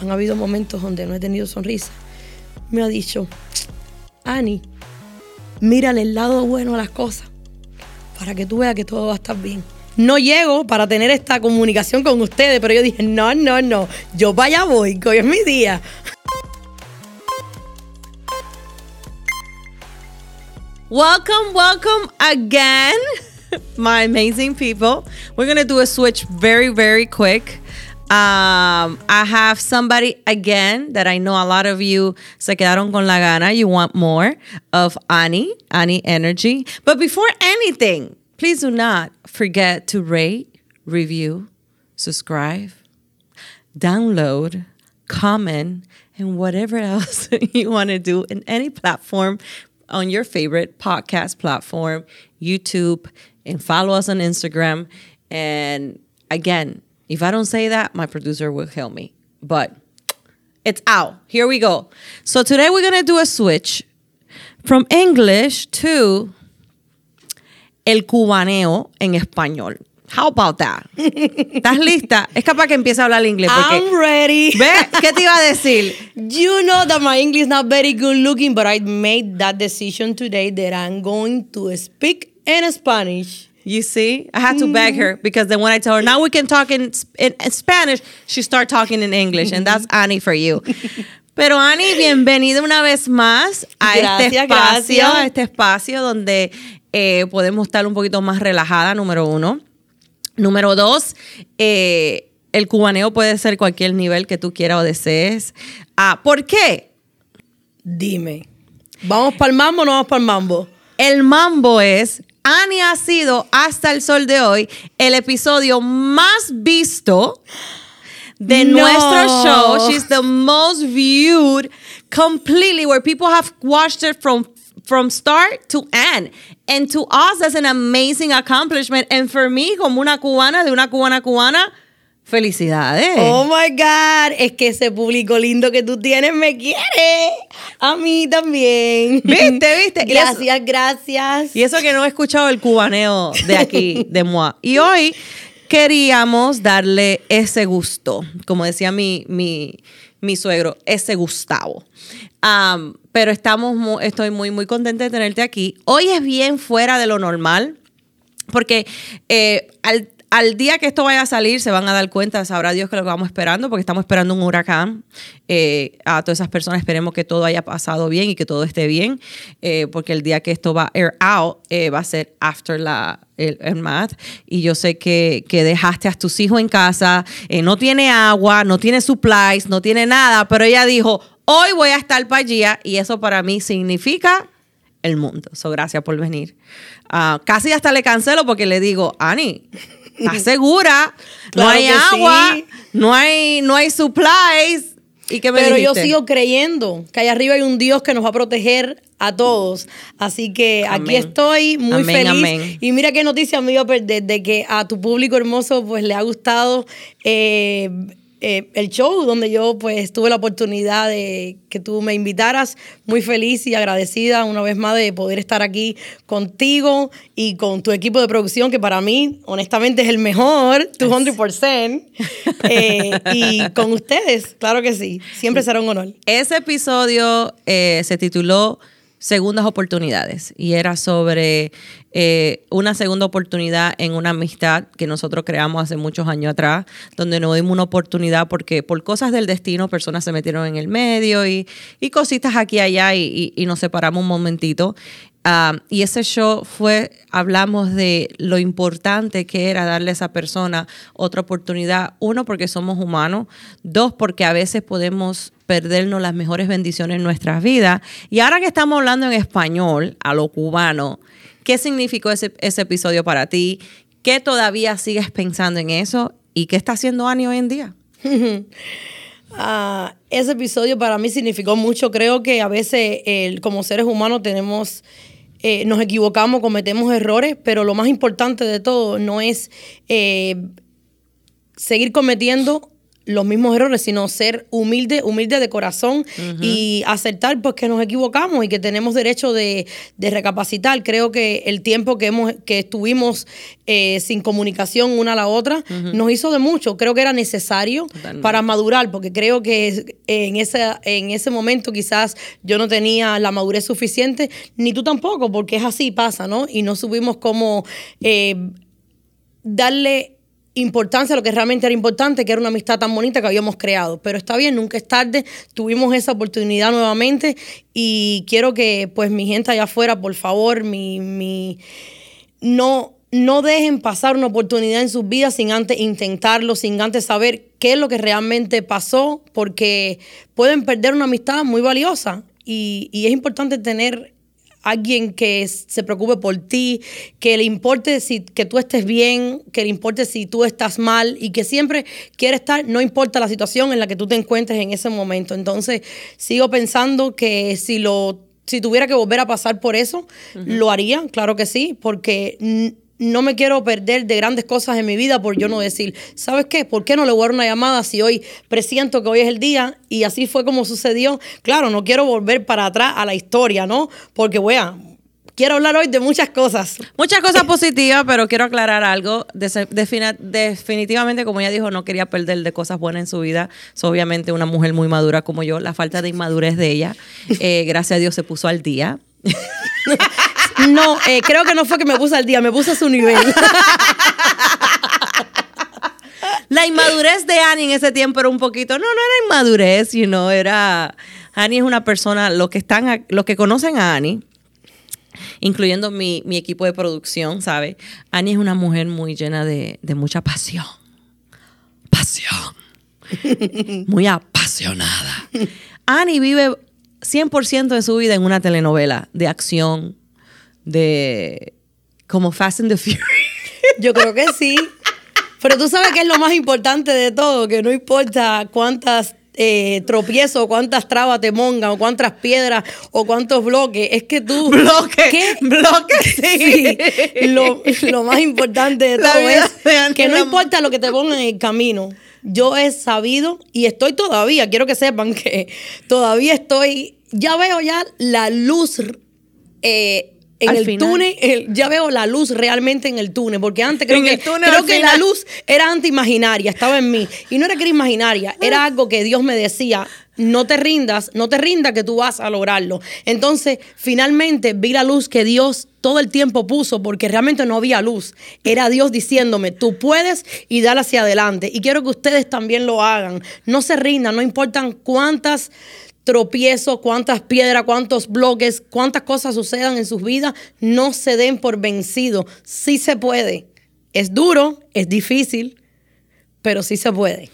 han habido momentos donde no he tenido sonrisa, me ha dicho, Ani, mírale el lado bueno a las cosas para que tú veas que todo va a estar bien. No llego para tener esta comunicación con ustedes, pero yo dije, no, no, no, yo vaya voy, que hoy es mi día. Welcome, welcome again, my amazing people. We're gonna do a switch very, very quick. Um, I have somebody again that I know a lot of you se quedaron con la gana. You want more of Annie, Annie Energy. But before anything, please do not forget to rate, review, subscribe, download, comment, and whatever else you want to do in any platform on your favorite podcast platform, YouTube, and follow us on Instagram. And again, if I don't say that, my producer will kill me. But it's out. Here we go. So today we're going to do a switch from English to el cubaneo en español. How about that? ¿Estás lista? Es capaz que empiece a hablar inglés. Porque, I'm ready. ¿Ves? ¿Qué te iba a decir? You know that my English is not very good looking, but I made that decision today that I'm going to speak in Spanish. You see, I had to beg her because then when I tell her now we can talk in, in, in Spanish, she start talking in English, and that's Annie for you. Pero Annie, bienvenida una vez más a este Gracias, espacio, gracias. a este espacio donde eh, podemos estar un poquito más relajada, número uno. Número dos, eh, el cubaneo puede ser cualquier nivel que tú quieras o desees. Ah, ¿Por qué? Dime, ¿vamos para el mambo o no vamos para el mambo? El mambo es, Annie ha sido hasta el sol de hoy el episodio más visto de No. nuestro show. She's the most viewed completely, where people have watched it from from start to end. And to us, that's an amazing accomplishment. And for me, como una cubana, de una cubana cubana, felicidades. Oh my God, es que ese público lindo que tú tienes me quiere. A mí también. ¿Viste, viste? Y eso- Gracias, gracias. Y eso que no he escuchado el cubaneo de aquí, de Moa. Y hoy queríamos darle ese gusto, como decía mi, mi, mi suegro, ese Gustavo. Am, pero estamos estoy muy, muy contenta de tenerte aquí. Hoy es bien fuera de lo normal, porque eh, al, al día que esto vaya a salir se van a dar cuenta, sabrá Dios que lo vamos esperando, porque estamos esperando un huracán. Eh, a todas esas personas esperemos que todo haya pasado bien y que todo esté bien, eh, porque el día que esto va a air out eh, va a ser after la, el, math. Y yo sé que, que dejaste a tus hijos en casa, no tiene agua, no tiene supplies, no tiene nada, pero ella dijo, hoy voy a estar para allí y eso para mí significa el mundo. So, gracias por venir. Ah, casi hasta le cancelo porque le digo, Ani, ¿estás segura? No hay agua, sí. no hay, no hay supplies. ¿Y qué me Pero yo sigo creyendo que allá arriba hay un Dios que nos va a proteger a todos. Así que aquí estoy muy Amén, feliz. amén. Y mira qué noticia me iba a perder de que a tu público hermoso pues le ha gustado eh, eh, el show donde yo pues tuve la oportunidad de que tú me invitaras. Muy feliz y agradecida una vez más de poder estar aquí contigo y con tu equipo de producción que para mí honestamente es el mejor, 200%. Eh, y con ustedes, claro que sí. Siempre será un honor. Ese episodio eh, se tituló Segundas Oportunidades y era sobre eh, una segunda oportunidad en una amistad que nosotros creamos hace muchos años atrás, donde nos dimos una oportunidad porque por cosas del destino personas se metieron en el medio y, y cositas aquí y allá y, y- nos separamos un momentito. Ah, y ese show fue, hablamos de lo importante que era darle a esa persona otra oportunidad. Uno, porque somos humanos. Dos, porque a veces podemos perdernos las mejores bendiciones en nuestras vidas. Y ahora que estamos hablando en español, a lo cubano, ¿qué significó ese, ese episodio para ti? ¿Qué todavía sigues pensando en eso? ¿Y qué está haciendo Ani hoy en día? Ah, ese episodio para mí significó mucho. Creo que a veces como seres humanos tenemos, eh, nos equivocamos, cometemos errores, pero lo más importante de todo no es eh, seguir cometiendo los mismos errores, sino ser humilde, humilde de corazón y aceptar pues que nos equivocamos y que tenemos derecho de, recapacitar. Creo que el tiempo que hemos, que estuvimos eh, sin comunicación una a la otra, nos hizo de mucho. Creo que era necesario para madurar, porque creo que en ese, en ese momento quizás yo no tenía la madurez suficiente, ni tú tampoco, porque es así, pasa, ¿no? Y no supimos cómo eh, darle importancia lo que realmente era importante, que era una amistad tan bonita que habíamos creado. Pero está bien, nunca es tarde, tuvimos esa oportunidad nuevamente y quiero que pues mi gente allá afuera, por favor, mi, mi no, no dejen pasar una oportunidad en sus vidas sin antes intentarlo, sin antes saber qué es lo que realmente pasó, porque pueden perder una amistad muy valiosa y, y es importante tener alguien que se preocupe por ti, que le importe si que tú estés bien, que le importe si tú estás mal y que siempre quiere estar, no importa la situación en la que tú te encuentres en ese momento. Entonces, sigo pensando que si lo si tuviera que volver a pasar por eso, lo haría, claro que sí, porque no me quiero perder de grandes cosas en mi vida por yo no decir, ¿sabes qué? ¿Por qué no le voy a dar una llamada si hoy presiento que hoy es el día? Y así fue como sucedió. Claro, no quiero volver para atrás a la historia, ¿no? Porque, voy a quiero hablar hoy de muchas cosas. Muchas cosas positivas, pero quiero aclarar algo. definitivamente, como ella dijo, no quería perder de cosas buenas en su vida. Es obviamente una mujer muy madura como yo. La falta de inmadurez de ella, eh, gracias a Dios, se puso al día. No, eh, creo que no fue que me puse al día, me puse a su nivel. La inmadurez de Annie en ese tiempo era un poquito, no, no era inmadurez, you know, era Annie es una persona, los que están, los que conocen a Annie, incluyendo mi, equipo de producción, ¿sabe? Annie es una mujer muy llena de, de mucha pasión. Pasión. muy apasionada. Annie vive 100% de su vida en una telenovela de acción, de como Fast and the Furious. Yo creo que sí. Pero tú sabes que es lo más importante de todo, que no importa cuántas eh, tropiezos, cuántas trabas te mongan, o cuántas piedras, o cuántos bloques, es que tú... Bloques, bloques, sí. Lo, más importante de todo es que no importa lo que te pongan en el camino. Yo he sabido y estoy todavía, quiero que sepan que todavía estoy, ya veo ya la luz eh, en el túnel, ya veo la luz realmente en el túnel, porque antes creo, que, creo que la luz era anti-imaginaria, estaba en mí. Y no era que era imaginaria, era algo que Dios me decía, no te rindas, no te rindas que tú vas a lograrlo. Entonces, finalmente vi la luz que Dios todo el tiempo puso, porque realmente no había luz. Era Dios diciéndome, tú puedes y dale hacia adelante. Y quiero que ustedes también lo hagan. No se rindan, no importan cuántas tropiezo, cuántas piedras, cuántos bloques, cuántas cosas sucedan en sus vidas, no se den por vencido. Sí se puede. Es duro, es difícil, pero sí se puede.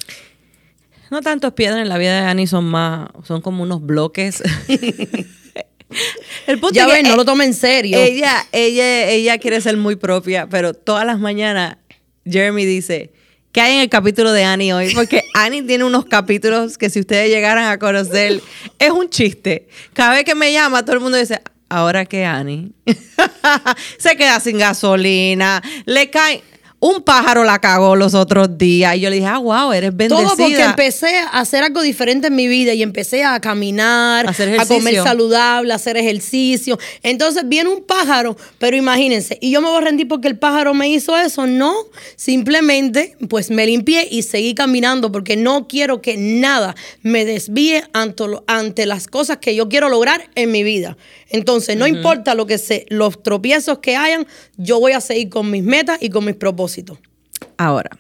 No tantos piedras en la vida de Annie son más, son como unos bloques. El punto ya ven, no lo tome en serio. Ella, ella, ella quiere ser muy propia, pero todas las mañanas Jeremy dice, ¿Qué hay en el capítulo de Annie hoy? Porque Annie tiene unos capítulos que si ustedes llegaran a conocer, es un chiste. Cada vez que me llama, todo el mundo dice, ¿ahora qué, Annie? Se queda sin gasolina, le cae un pájaro la cagó los otros días y yo le dije, ah, wow, eres bendecida. Todo porque empecé a hacer algo diferente en mi vida y empecé a caminar, a, comer saludable, a hacer ejercicio. Entonces viene un pájaro, pero imagínense, y yo me voy a rendir porque el pájaro me hizo eso. No, simplemente pues me limpié y seguí caminando porque no quiero que nada me desvíe ante, ante las cosas que yo quiero lograr en mi vida. Entonces, no importa lo que se, los tropiezos que hayan, yo voy a seguir con mis metas y con mis propósitos. Ahora,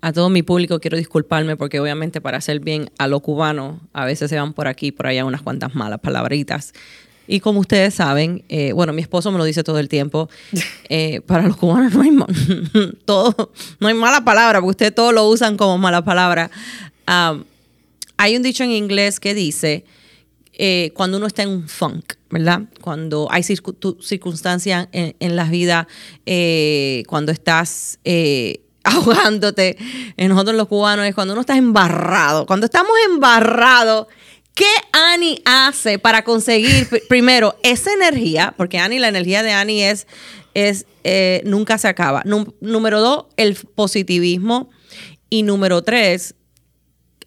a todo mi público quiero disculparme porque obviamente para hacer bien a lo cubano a veces se van por aquí por allá unas cuantas malas palabritas. Y como ustedes saben, eh, bueno, mi esposo me lo dice todo el tiempo, eh, para los cubanos no hay, todo, no hay mala palabra, porque ustedes todo lo usan como mala palabra. hay un dicho en inglés que dice, eh, cuando uno está en un funk, ¿verdad? Cuando hay circunstancias en, la vida, eh, cuando estás eh, ahogándote, en nosotros los cubanos es cuando uno está embarrado. Cuando estamos embarrados, ¿qué Ani hace para conseguir primero esa energía? Porque Ani, la energía de Ani es, es nunca se acaba. número dos, el positivismo Y número tres,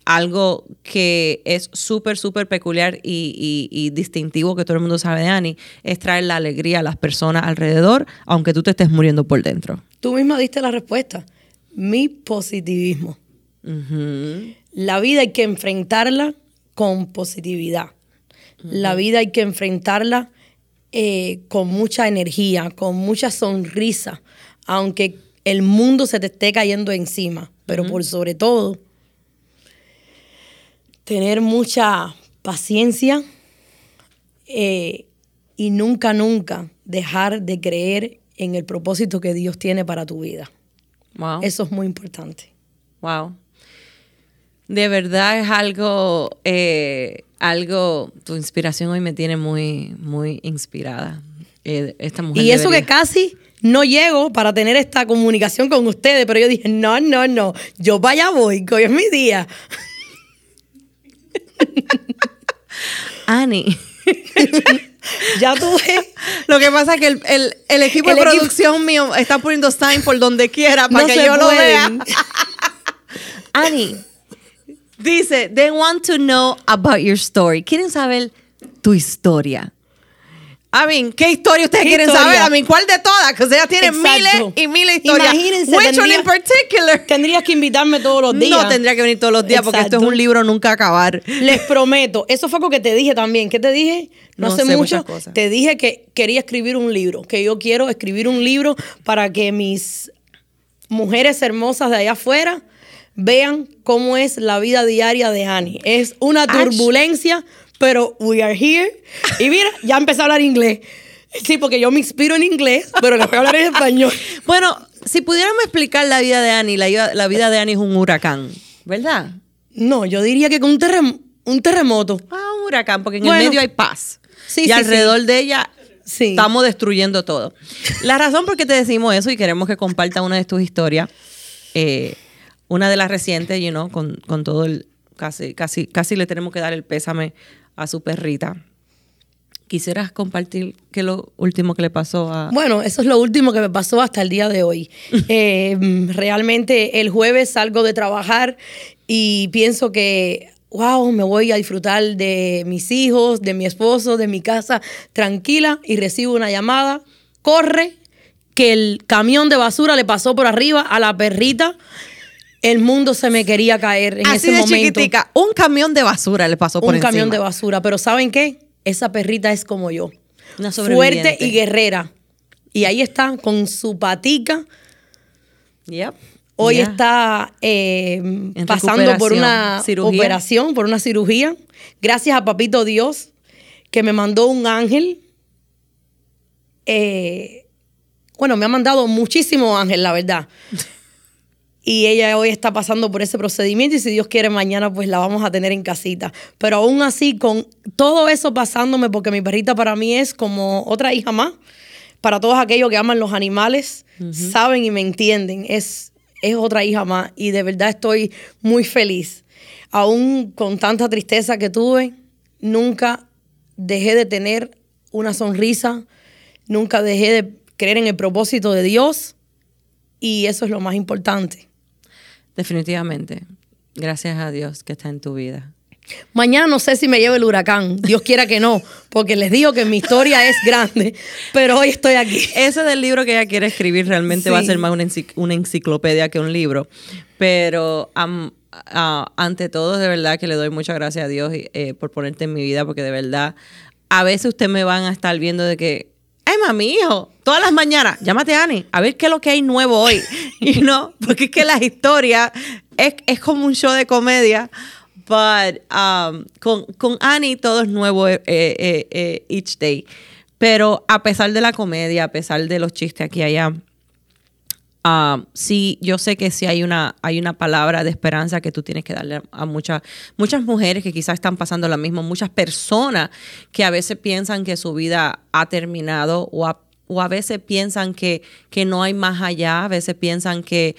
algo que es súper, súper peculiar y, y- y distintivo que todo el mundo sabe de Annie, es traer la alegría a las personas alrededor, aunque tú te estés muriendo por dentro. Tú misma diste la respuesta. Mi positivismo. La vida hay que enfrentarla con positividad. La vida hay que enfrentarla eh, con mucha energía, con mucha sonrisa, aunque el mundo se te esté cayendo encima. Pero por sobre todo, tener mucha paciencia eh, y nunca, nunca dejar de creer en el propósito que Dios tiene para tu vida. Wow. Eso es muy importante. Wow. De verdad es algo, eh, algo, tu inspiración hoy me tiene muy, muy inspirada. Eh, esta mujer Y eso debería- que casi no llego para tener esta comunicación con ustedes, pero yo dije, no, no, no, yo vaya voy, que hoy es mi día. Annie. Ya tuve. Lo que pasa es que el, el- el equipo El de equipo- producción mío está poniendo sign por donde quiera para No que yo lo vea. Annie dice, they want to know about your story. Quieren saber tu historia. I mean, ¿qué historia ustedes ¿Qué quieren historia? saber? I mean, ¿cuál de todas? Que ustedes tienen miles y miles de historias. Imagínense, Which one tendría- in particular? Tendrías que invitarme todos los días. No tendría que venir todos los días porque esto es un libro nunca acabar. Les prometo, eso fue lo que te dije también. ¿Qué te dije? No, No hace sé, mucho. cosas. Te dije que quería escribir un libro, que yo quiero escribir un libro para que mis mujeres hermosas de allá afuera vean cómo es la vida diaria de Annie. Es una Ach. Pero we are here. Y mira, ya empecé a hablar inglés. Sí, porque yo me inspiro en inglés, pero les voy a hablar en español. Bueno, si pudiéramos explicar la vida de Annie, la, vida- la vida de Annie es un huracán, ¿verdad? No, yo diría que con un, terrem- un terremoto. Ah, un huracán, porque en Bueno. el medio hay paz. Sí, y sí, alrededor de ella Sí. estamos destruyendo todo. La razón por qué te decimos eso y queremos que comparta una de tus historias, eh, una de las recientes, you know, con, con todo el. Casi, casi, casi le tenemos que dar el pésame a su perrita. ¿Quisieras compartir qué es lo último que le pasó a. Bueno, eso es lo último que me pasó hasta el día de hoy. Eh, realmente el jueves salgo de trabajar y pienso que, wow, me voy a disfrutar de mis hijos, de mi esposo, de mi casa tranquila y recibo una llamada. Corre, que el camión de basura le pasó por arriba a la perrita. El mundo se me quería caer en Así ese de momento. chiquitica, un camión de basura le pasó por un camión de basura. Pero ¿saben qué? Esa perrita es como yo. Una. Fuerte y guerrera. Y ahí está, con su patica. Yep. Hoy Yeah. está eh, pasando por una Cirugía. operación, por una cirugía. Gracias a Papito Dios, que me mandó un ángel. Eh, bueno, me ha mandado muchísimo ángel, la verdad. Y ella hoy está pasando por ese procedimiento y si Dios quiere mañana pues la vamos a tener en casita. Pero aún así, con todo eso pasándome, porque mi perrita para mí es como otra hija más, para todos aquellos que aman los animales, saben y me entienden, es, es otra hija más y de verdad estoy muy feliz. Aún con tanta tristeza que tuve, nunca dejé de tener una sonrisa, nunca dejé de creer en el propósito de Dios y eso es lo más importante. Definitivamente. Gracias a Dios que está en tu vida. Mañana no sé si me lleve el huracán, Dios quiera que no, porque les digo que mi historia es grande, pero hoy estoy aquí. Ese del libro que ella quiere escribir realmente va a ser más una, enci- una enciclopedia que un libro. Pero ante todo, de verdad que le doy muchas gracias a Dios eh, por ponerte en mi vida, porque de verdad, a veces ustedes me van a estar viendo de que, ay, mami, hijo, todas las mañanas, llámate a Ani, a ver qué es lo que hay nuevo hoy. y no, porque es que las historias es, es como un show de comedia. But um, con, con Annie todo es nuevo eh, eh, eh, each day. Pero a pesar de la comedia, a pesar de los chistes aquí y allá, ah, sí, yo sé que sí hay una, hay una palabra de esperanza que tú tienes que darle a muchas, muchas mujeres que quizás están pasando lo mismo, muchas personas que a veces piensan que su vida ha terminado o a, o a veces piensan que, que no hay más allá, a veces piensan que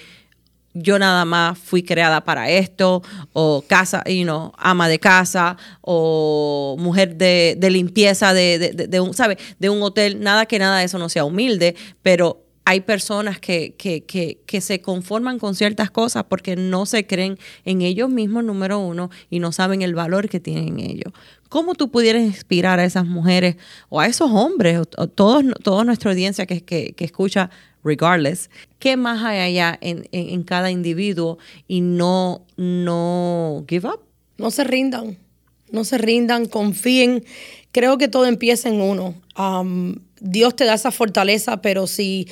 yo nada más fui creada para esto, o casa, you know, ama de casa, o mujer de, de limpieza de, de, de- un, ¿sabe? De un hotel, nada que nada de eso no sea humilde, pero hay personas que, que, que, que, se conforman con ciertas cosas porque no se creen en ellos mismos, número uno, y no saben el valor que tienen en ellos. ¿Cómo tú pudieras inspirar a esas mujeres o a esos hombres, o, todos, toda nuestra audiencia que, que, que, escucha, regardless, qué más hay allá en, en, en, cada individuo y no, no give up? No se rindan, no se rindan, confíen. Creo que todo empieza en uno. Um, Dios te da esa fortaleza, pero si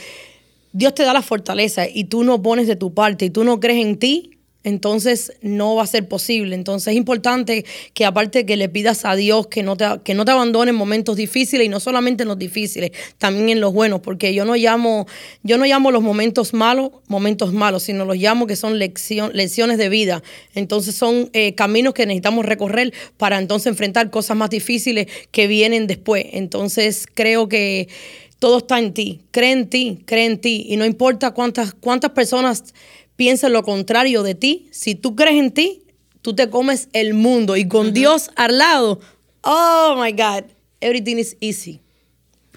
Dios te da la fortaleza y tú no pones de tu parte y tú no crees en ti, entonces no va a ser posible. Entonces es importante que aparte que le pidas a Dios que no te, que no te abandone en momentos difíciles y no solamente en los difíciles, también en los buenos, porque yo no llamo, yo no llamo los momentos malos momentos malos, sino los llamo que son lección, lecciones de vida. Entonces son eh, caminos que necesitamos recorrer para entonces enfrentar cosas más difíciles que vienen después. Entonces creo que todo está en ti, cree en ti, cree en ti y no importa cuántas, cuántas personas piensa lo contrario de ti, si tú crees en ti, tú te comes el mundo y con uh -huh. Dios al lado, oh my God, everything is easy.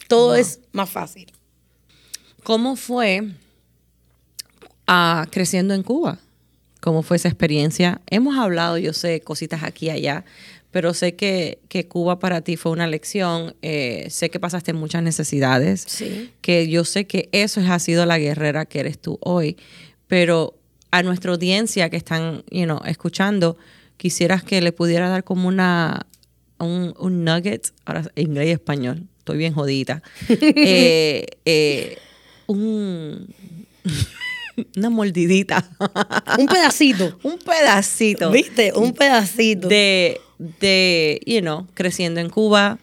Todo wow. es más fácil. ¿Cómo fue uh, creciendo en Cuba? ¿Cómo fue esa experiencia? Hemos hablado, yo sé, cositas aquí y allá, pero sé que, que, Cuba para ti fue una lección, eh, sé que pasaste muchas necesidades, sí. que yo sé que eso ha sido la guerrera que eres tú hoy, pero a nuestra audiencia que están you know, escuchando, quisieras que le pudiera dar como una un, un nugget, ahora inglés y español, estoy bien jodida, eh, eh, un, una mordidita. un pedacito. un pedacito. ¿Viste? Un pedacito. De, de you know, creciendo en Cuba,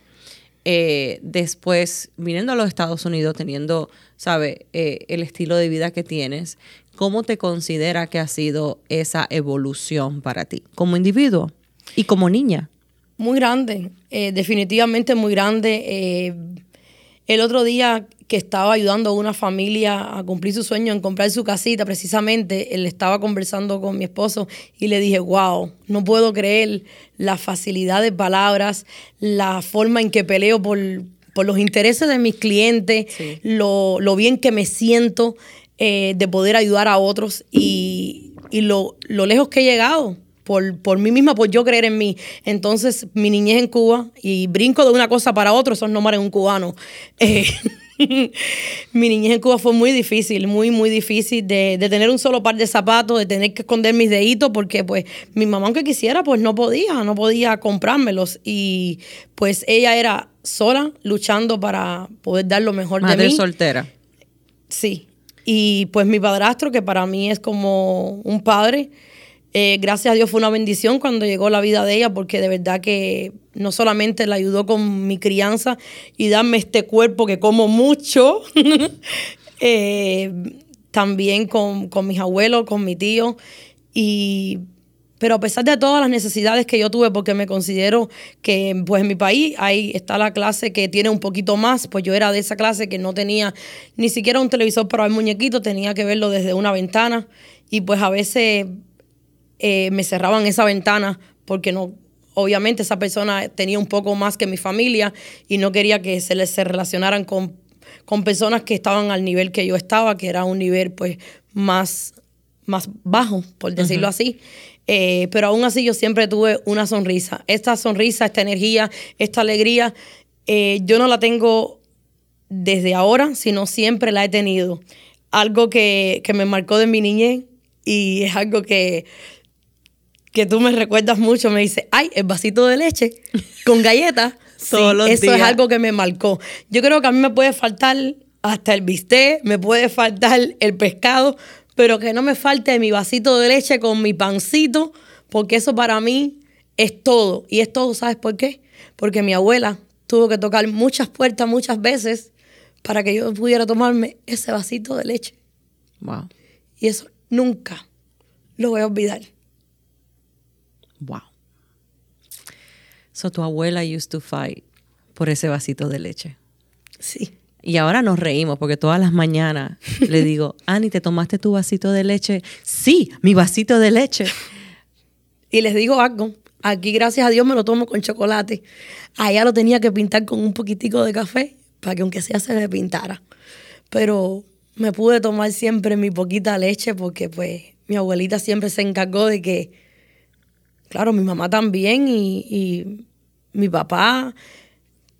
eh, después viniendo a los Estados Unidos, teniendo, ¿sabe?, eh, el estilo de vida que tienes, ¿cómo te considera que ha sido esa evolución para ti como individuo y como niña? Muy grande, eh, definitivamente muy grande. Eh, el otro día que estaba ayudando a una familia a cumplir su sueño en comprar su casita, precisamente, él estaba conversando con mi esposo y le dije, wow, no puedo creer la facilidad de palabras, la forma en que peleo por, por los intereses de mis clientes, sí. lo, lo bien que me siento eh, de poder ayudar a otros y, y lo, lo, lejos que he llegado. Por, por, mí misma, por yo creer en mí. Entonces, mi niñez en Cuba, y brinco de una cosa para otra, eso es nombres en un cubano. Eh, mi niñez en Cuba fue muy difícil, muy, muy difícil de, de, tener un solo par de zapatos, de tener que esconder mis deditos, porque pues mi mamá, aunque quisiera, pues no podía, no podía comprármelos. Y pues ella era sola, luchando para poder dar lo mejor Madre de mí. soltera. Sí, y pues mi padrastro, que para mí es como un padre, eh, gracias a Dios fue una bendición cuando llegó la vida de ella, porque de verdad que no solamente la ayudó con mi crianza y darme este cuerpo que como mucho, eh, también con, con, mis abuelos, con mi tío. Y, pero a pesar de todas las necesidades que yo tuve, porque me considero que pues en mi país ahí está la clase que tiene un poquito más, pues yo era de esa clase que no tenía ni siquiera un televisor para ver muñequitos, tenía que verlo desde una ventana y pues a veces eh, me cerraban esa ventana porque no, obviamente esa persona tenía un poco más que mi familia y no quería que se les se relacionaran con, con personas que estaban al nivel que yo estaba, que era un nivel pues más, más bajo, por decirlo uh -huh. así. Eh, pero aún así yo siempre tuve una sonrisa. Esta sonrisa, esta energía, esta alegría, eh, yo no la tengo desde ahora, sino siempre la he tenido. Algo que, que me marcó de mi niñez y es algo que que tú me recuerdas mucho, me dice, ay, el vasito de leche con galletas. sí, eso días. es algo que me marcó. Yo creo que a mí me puede faltar hasta el bistec, me puede faltar el pescado, pero que no me falte mi vasito de leche con mi pancito, porque eso para mí es todo. Y es todo, ¿sabes por qué? Porque mi abuela tuvo que tocar muchas puertas muchas veces para que yo pudiera tomarme ese vasito de leche. Wow. Y eso nunca lo voy a olvidar. Wow. So tu abuela used to fight por ese vasito de leche. Sí. Y ahora nos reímos porque todas las mañanas le digo, Ani, ¿te tomaste tu vasito de leche? Sí, mi vasito de leche. Y les digo algo, aquí gracias a Dios me lo tomo con chocolate. Allá lo tenía que pintar con un poquitico de café para que aunque sea se me pintara. Pero me pude tomar siempre mi poquita leche porque pues mi abuelita siempre se encargó de que, claro, mi mamá también y, y mi papá,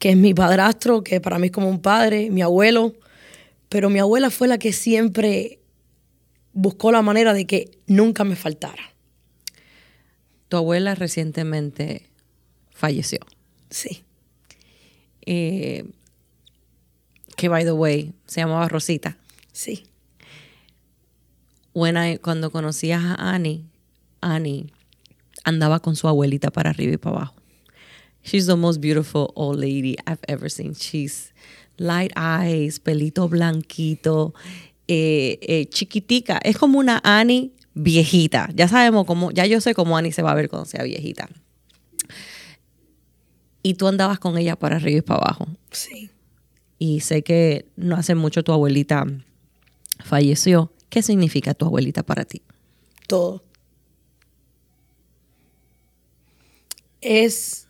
que es mi padrastro, que para mí es como un padre, mi abuelo, pero mi abuela fue la que siempre buscó la manera de que nunca me faltara. Tu abuela recientemente falleció. Sí. Eh, que, by the way, se llamaba Rosita. Sí. When I- cuando conocías a Annie, Annie andaba con su abuelita para arriba y para abajo. She's the most beautiful old lady I've ever seen. She's light eyes, pelito blanquito, eh, eh, chiquitica. Es como una Annie viejita. Ya sabemos cómo, ya yo sé cómo Annie se va a ver cuando sea viejita. Y tú andabas con ella para arriba y para abajo. Sí. Y sé que no hace mucho tu abuelita falleció. ¿Qué significa tu abuelita para ti? todo. Es,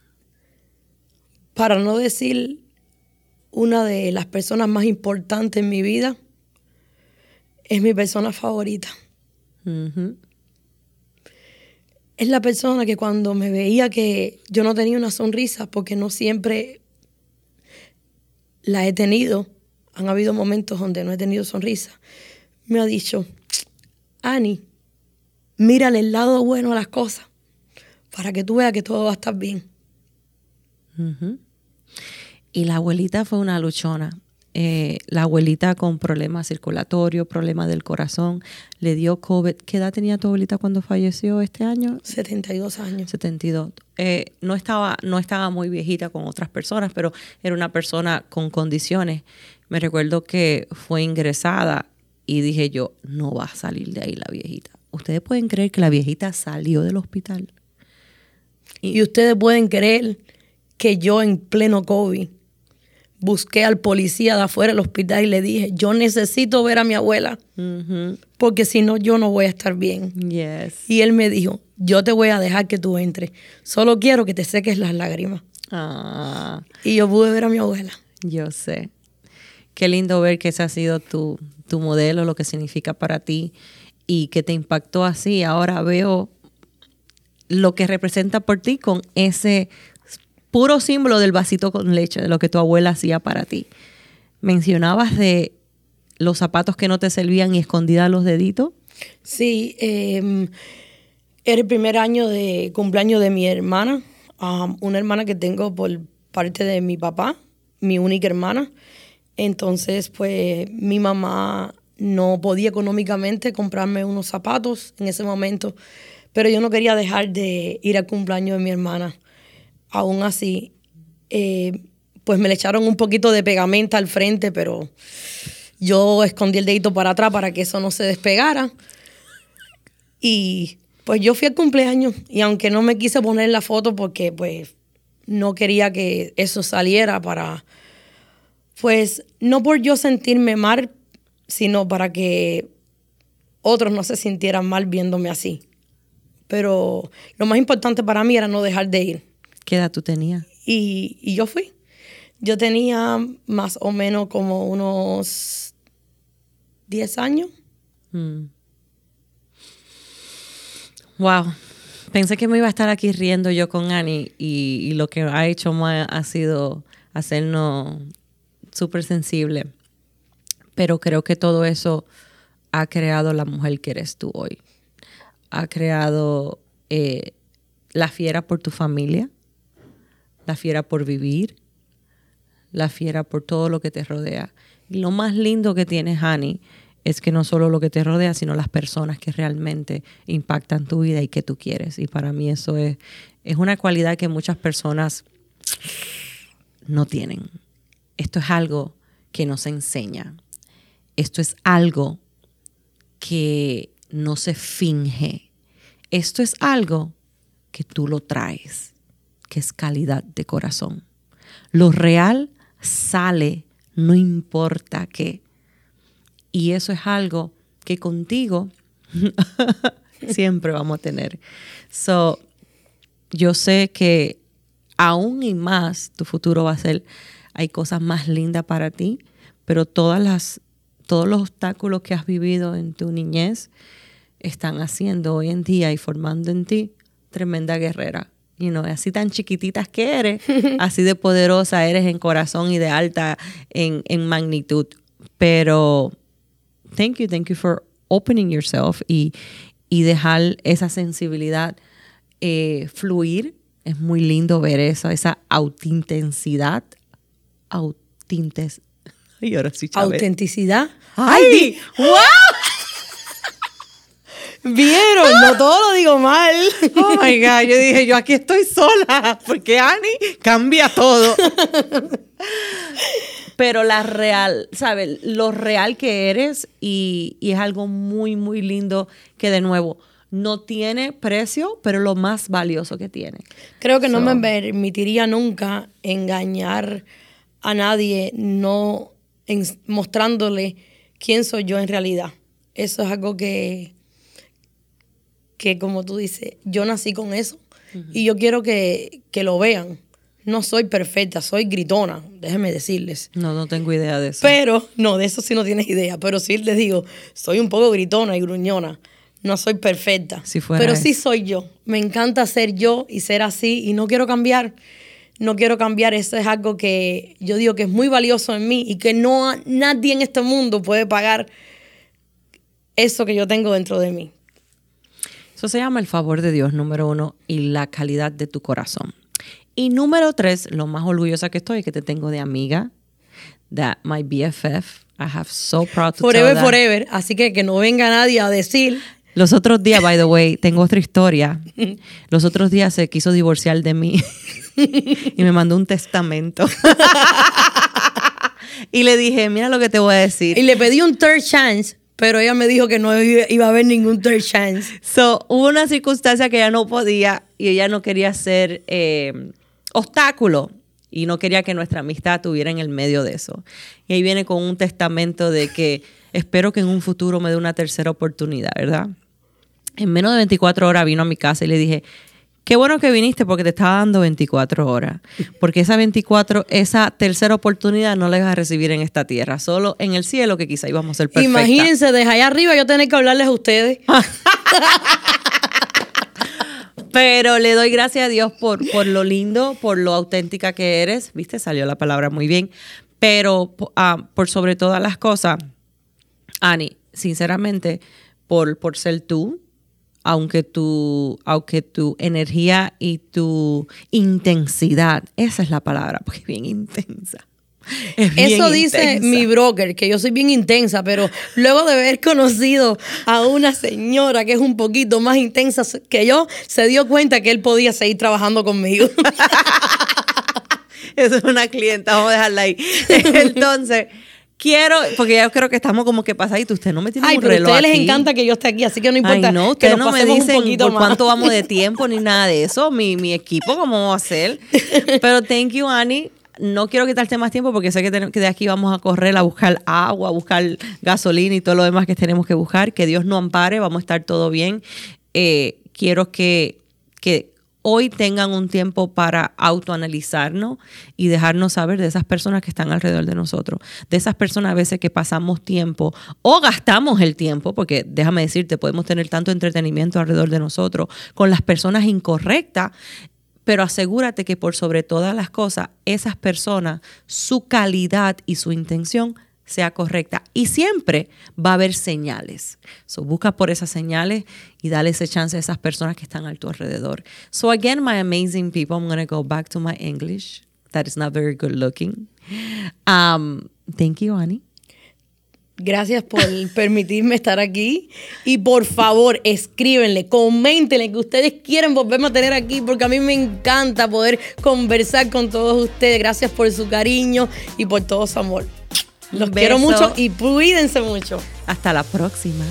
para no decir una de las personas más importantes en mi vida, es mi persona favorita. Es la persona que cuando me veía que yo no tenía una sonrisa, porque no siempre la he tenido, han habido momentos donde no he tenido sonrisa, me ha dicho, Ani, mírale el lado bueno a las cosas, para que tú veas que todo va a estar bien. Y la abuelita fue una luchona. Eh, la abuelita con problemas circulatorios, problemas del corazón, le dio COVID. ¿Qué edad tenía tu abuelita cuando falleció este año? 72 años. 72. Eh, no, estaba, no estaba muy viejita con otras personas, pero era una persona con condiciones. Me recuerdo que fue ingresada y dije yo, no va a salir de ahí la viejita. ¿Ustedes pueden creer que la viejita salió del hospital? Y ustedes pueden creer que yo en pleno COVID busqué al policía de afuera del hospital y le dije, yo necesito ver a mi abuela, porque si no, yo no voy a estar bien. Yes. Y él me dijo, yo te voy a dejar que tú entres, solo quiero que te seques las lágrimas. Ah, Y yo pude ver a mi abuela. yo sé. Qué lindo ver que ese ha sido tu, tu modelo, lo que significa para ti y que te impactó así. Ahora veo lo que representa por ti con ese puro símbolo del vasito con leche, de lo que tu abuela hacía para ti. Mencionabas de los zapatos que no te servían y escondida los deditos. Sí, eh, era el primer año de cumpleaños de mi hermana, um, una hermana que tengo por parte de mi papá, mi única hermana. Entonces, pues mi mamá no podía económicamente comprarme unos zapatos en ese momento, pero yo no quería dejar de ir al cumpleaños de mi hermana. Aún así, eh, pues me le echaron un poquito de pegamenta al frente, pero yo escondí el dedito para atrás para que eso no se despegara. Y pues yo fui al cumpleaños y aunque no me quise poner la foto porque pues no quería que eso saliera para, pues no por yo sentirme mal, sino para que otros no se sintieran mal viéndome así. Pero lo más importante para mí era no dejar de ir. ¿Qué edad tú tenías? Y, y yo fui. Yo tenía más o menos como unos 10 años. Mm. Wow. Pensé que me iba a estar aquí riendo yo con Annie y, y lo que ha hecho Ma ha sido hacernos súper sensible. Pero creo que todo eso ha creado la mujer que eres tú hoy. Ha creado eh, la fiera por tu familia, la fiera por vivir, la fiera por todo lo que te rodea. Y lo más lindo que tienes, Annie, es que no solo lo que te rodea, sino las personas que realmente impactan tu vida y que tú quieres. Y para mí eso es, es una cualidad que muchas personas no tienen. Esto es algo que no se enseña. Esto es algo que no se finge. Esto es algo que tú lo traes, que es calidad de corazón. Lo real sale, no importa qué. Y eso es algo que contigo siempre vamos a tener. So, yo sé que aún y más tu futuro va a ser, hay cosas más lindas para ti, pero todas las, todos los obstáculos que has vivido en tu niñez están haciendo hoy en día y formando en ti tremenda guerrera. Y no así tan chiquititas que eres, así de poderosa eres en corazón y de alta en, en magnitud. Pero thank you, thank you for opening yourself y, y dejar esa sensibilidad eh, fluir. Es muy lindo ver eso, esa autenticidad. Autintes. Y ahora sí, Autenticidad. ¡Ay! ¡Wow! Vieron, no todo lo digo mal. Oh my God, yo dije, yo aquí estoy sola, porque Annie cambia todo. Pero la real, ¿sabes? Lo real que eres y, y es algo muy, muy lindo que de nuevo no tiene precio, pero lo más valioso que tiene. Creo que no me permitiría nunca engañar a nadie, no mostrándole quién soy yo en realidad. Eso es algo que, que como tú dices, yo nací con eso y yo quiero que, que lo vean. No soy perfecta, soy gritona, déjenme decirles. No, no tengo idea de eso. Pero, no, de eso sí no tienes idea, pero sí les digo, soy un poco gritona y gruñona no soy perfecta. pero sí soy yo. Me encanta ser yo y ser así y no quiero cambiar. No quiero cambiar. Eso es algo que yo digo que es muy valioso en mí y que no nadie en este mundo puede pagar eso que yo tengo dentro de mí. Eso se llama el favor de Dios, número uno, y la calidad de tu corazón. Y número tres, lo más orgullosa que estoy es que te tengo de amiga, that my BFF. I have so proud to forever, tell forever. Así que que no venga nadie a decir los otros días, by the way, tengo otra historia. Los otros días se quiso divorciar de mí y me mandó un testamento. y le dije, mira lo que te voy a decir. Y le pedí un third chance, pero ella me dijo que no iba a haber ningún third chance. So, hubo una circunstancia que ella no podía y ella no quería ser eh, obstáculo y no quería que nuestra amistad estuviera en el medio de eso. Y ahí viene con un testamento de que espero que en un futuro me dé una tercera oportunidad, ¿verdad? En menos de 24 horas vino a mi casa y le dije, qué bueno que viniste porque te estaba dando 24 horas. Porque esa 24, esa tercera oportunidad no la ibas a recibir en esta tierra, solo en el cielo que quizá íbamos a ser perfecta. Imagínense, desde allá arriba yo tener que hablarles a ustedes. Pero le doy gracias a Dios por, por lo lindo, por lo auténtica que eres. Viste, salió la palabra muy bien. Pero ah, por sobre todas las cosas, Ani, sinceramente, por, por ser tú, aunque tu, aunque tu energía y tu intensidad, esa es la palabra, porque es bien intensa. Eso dice mi broker, que yo soy bien intensa, pero luego de haber conocido a una señora que es un poquito más intensa que yo, se dio cuenta que él podía seguir trabajando conmigo. Esa es una clienta, vamos a dejarla ahí. Entonces, quiero, porque ya creo que estamos como que pasaditos. Usted no me tiene Ay, un pero reloj. A ustedes les encanta que yo esté aquí, así que no importa. Ay, no, ustedes no me dicen por cuánto vamos de tiempo ni nada de eso. Mi, mi equipo, cómo vamos a hacer. Pero thank you, Annie. No quiero quitarte más tiempo porque sé que, de aquí vamos a correr a buscar agua, a buscar gasolina y todo lo demás que tenemos que buscar. Que Dios nos ampare, vamos a estar todo bien. Eh, quiero que, que hoy tengan un tiempo para autoanalizarnos y dejarnos saber de esas personas que están alrededor de nosotros, de esas personas a veces que pasamos tiempo o gastamos el tiempo, porque déjame decirte, podemos tener tanto entretenimiento alrededor de nosotros con las personas incorrectas, pero asegúrate que por sobre todas las cosas, esas personas, su calidad y su intención sea correcta. Y siempre va a haber señales. So, busca por esas señales y dale ese chance a esas personas que están a tu alrededor. So, again, my amazing people, I'm going to go back to my English. That is not very good looking. Um, thank you, Annie. Gracias por permitirme estar aquí. Y por favor, escríbenle, coméntenle que ustedes quieren volverme a tener aquí, porque a mí me encanta poder conversar con todos ustedes. Gracias por su cariño y por todo su amor. Los quiero mucho y cuídense mucho. Hasta la próxima.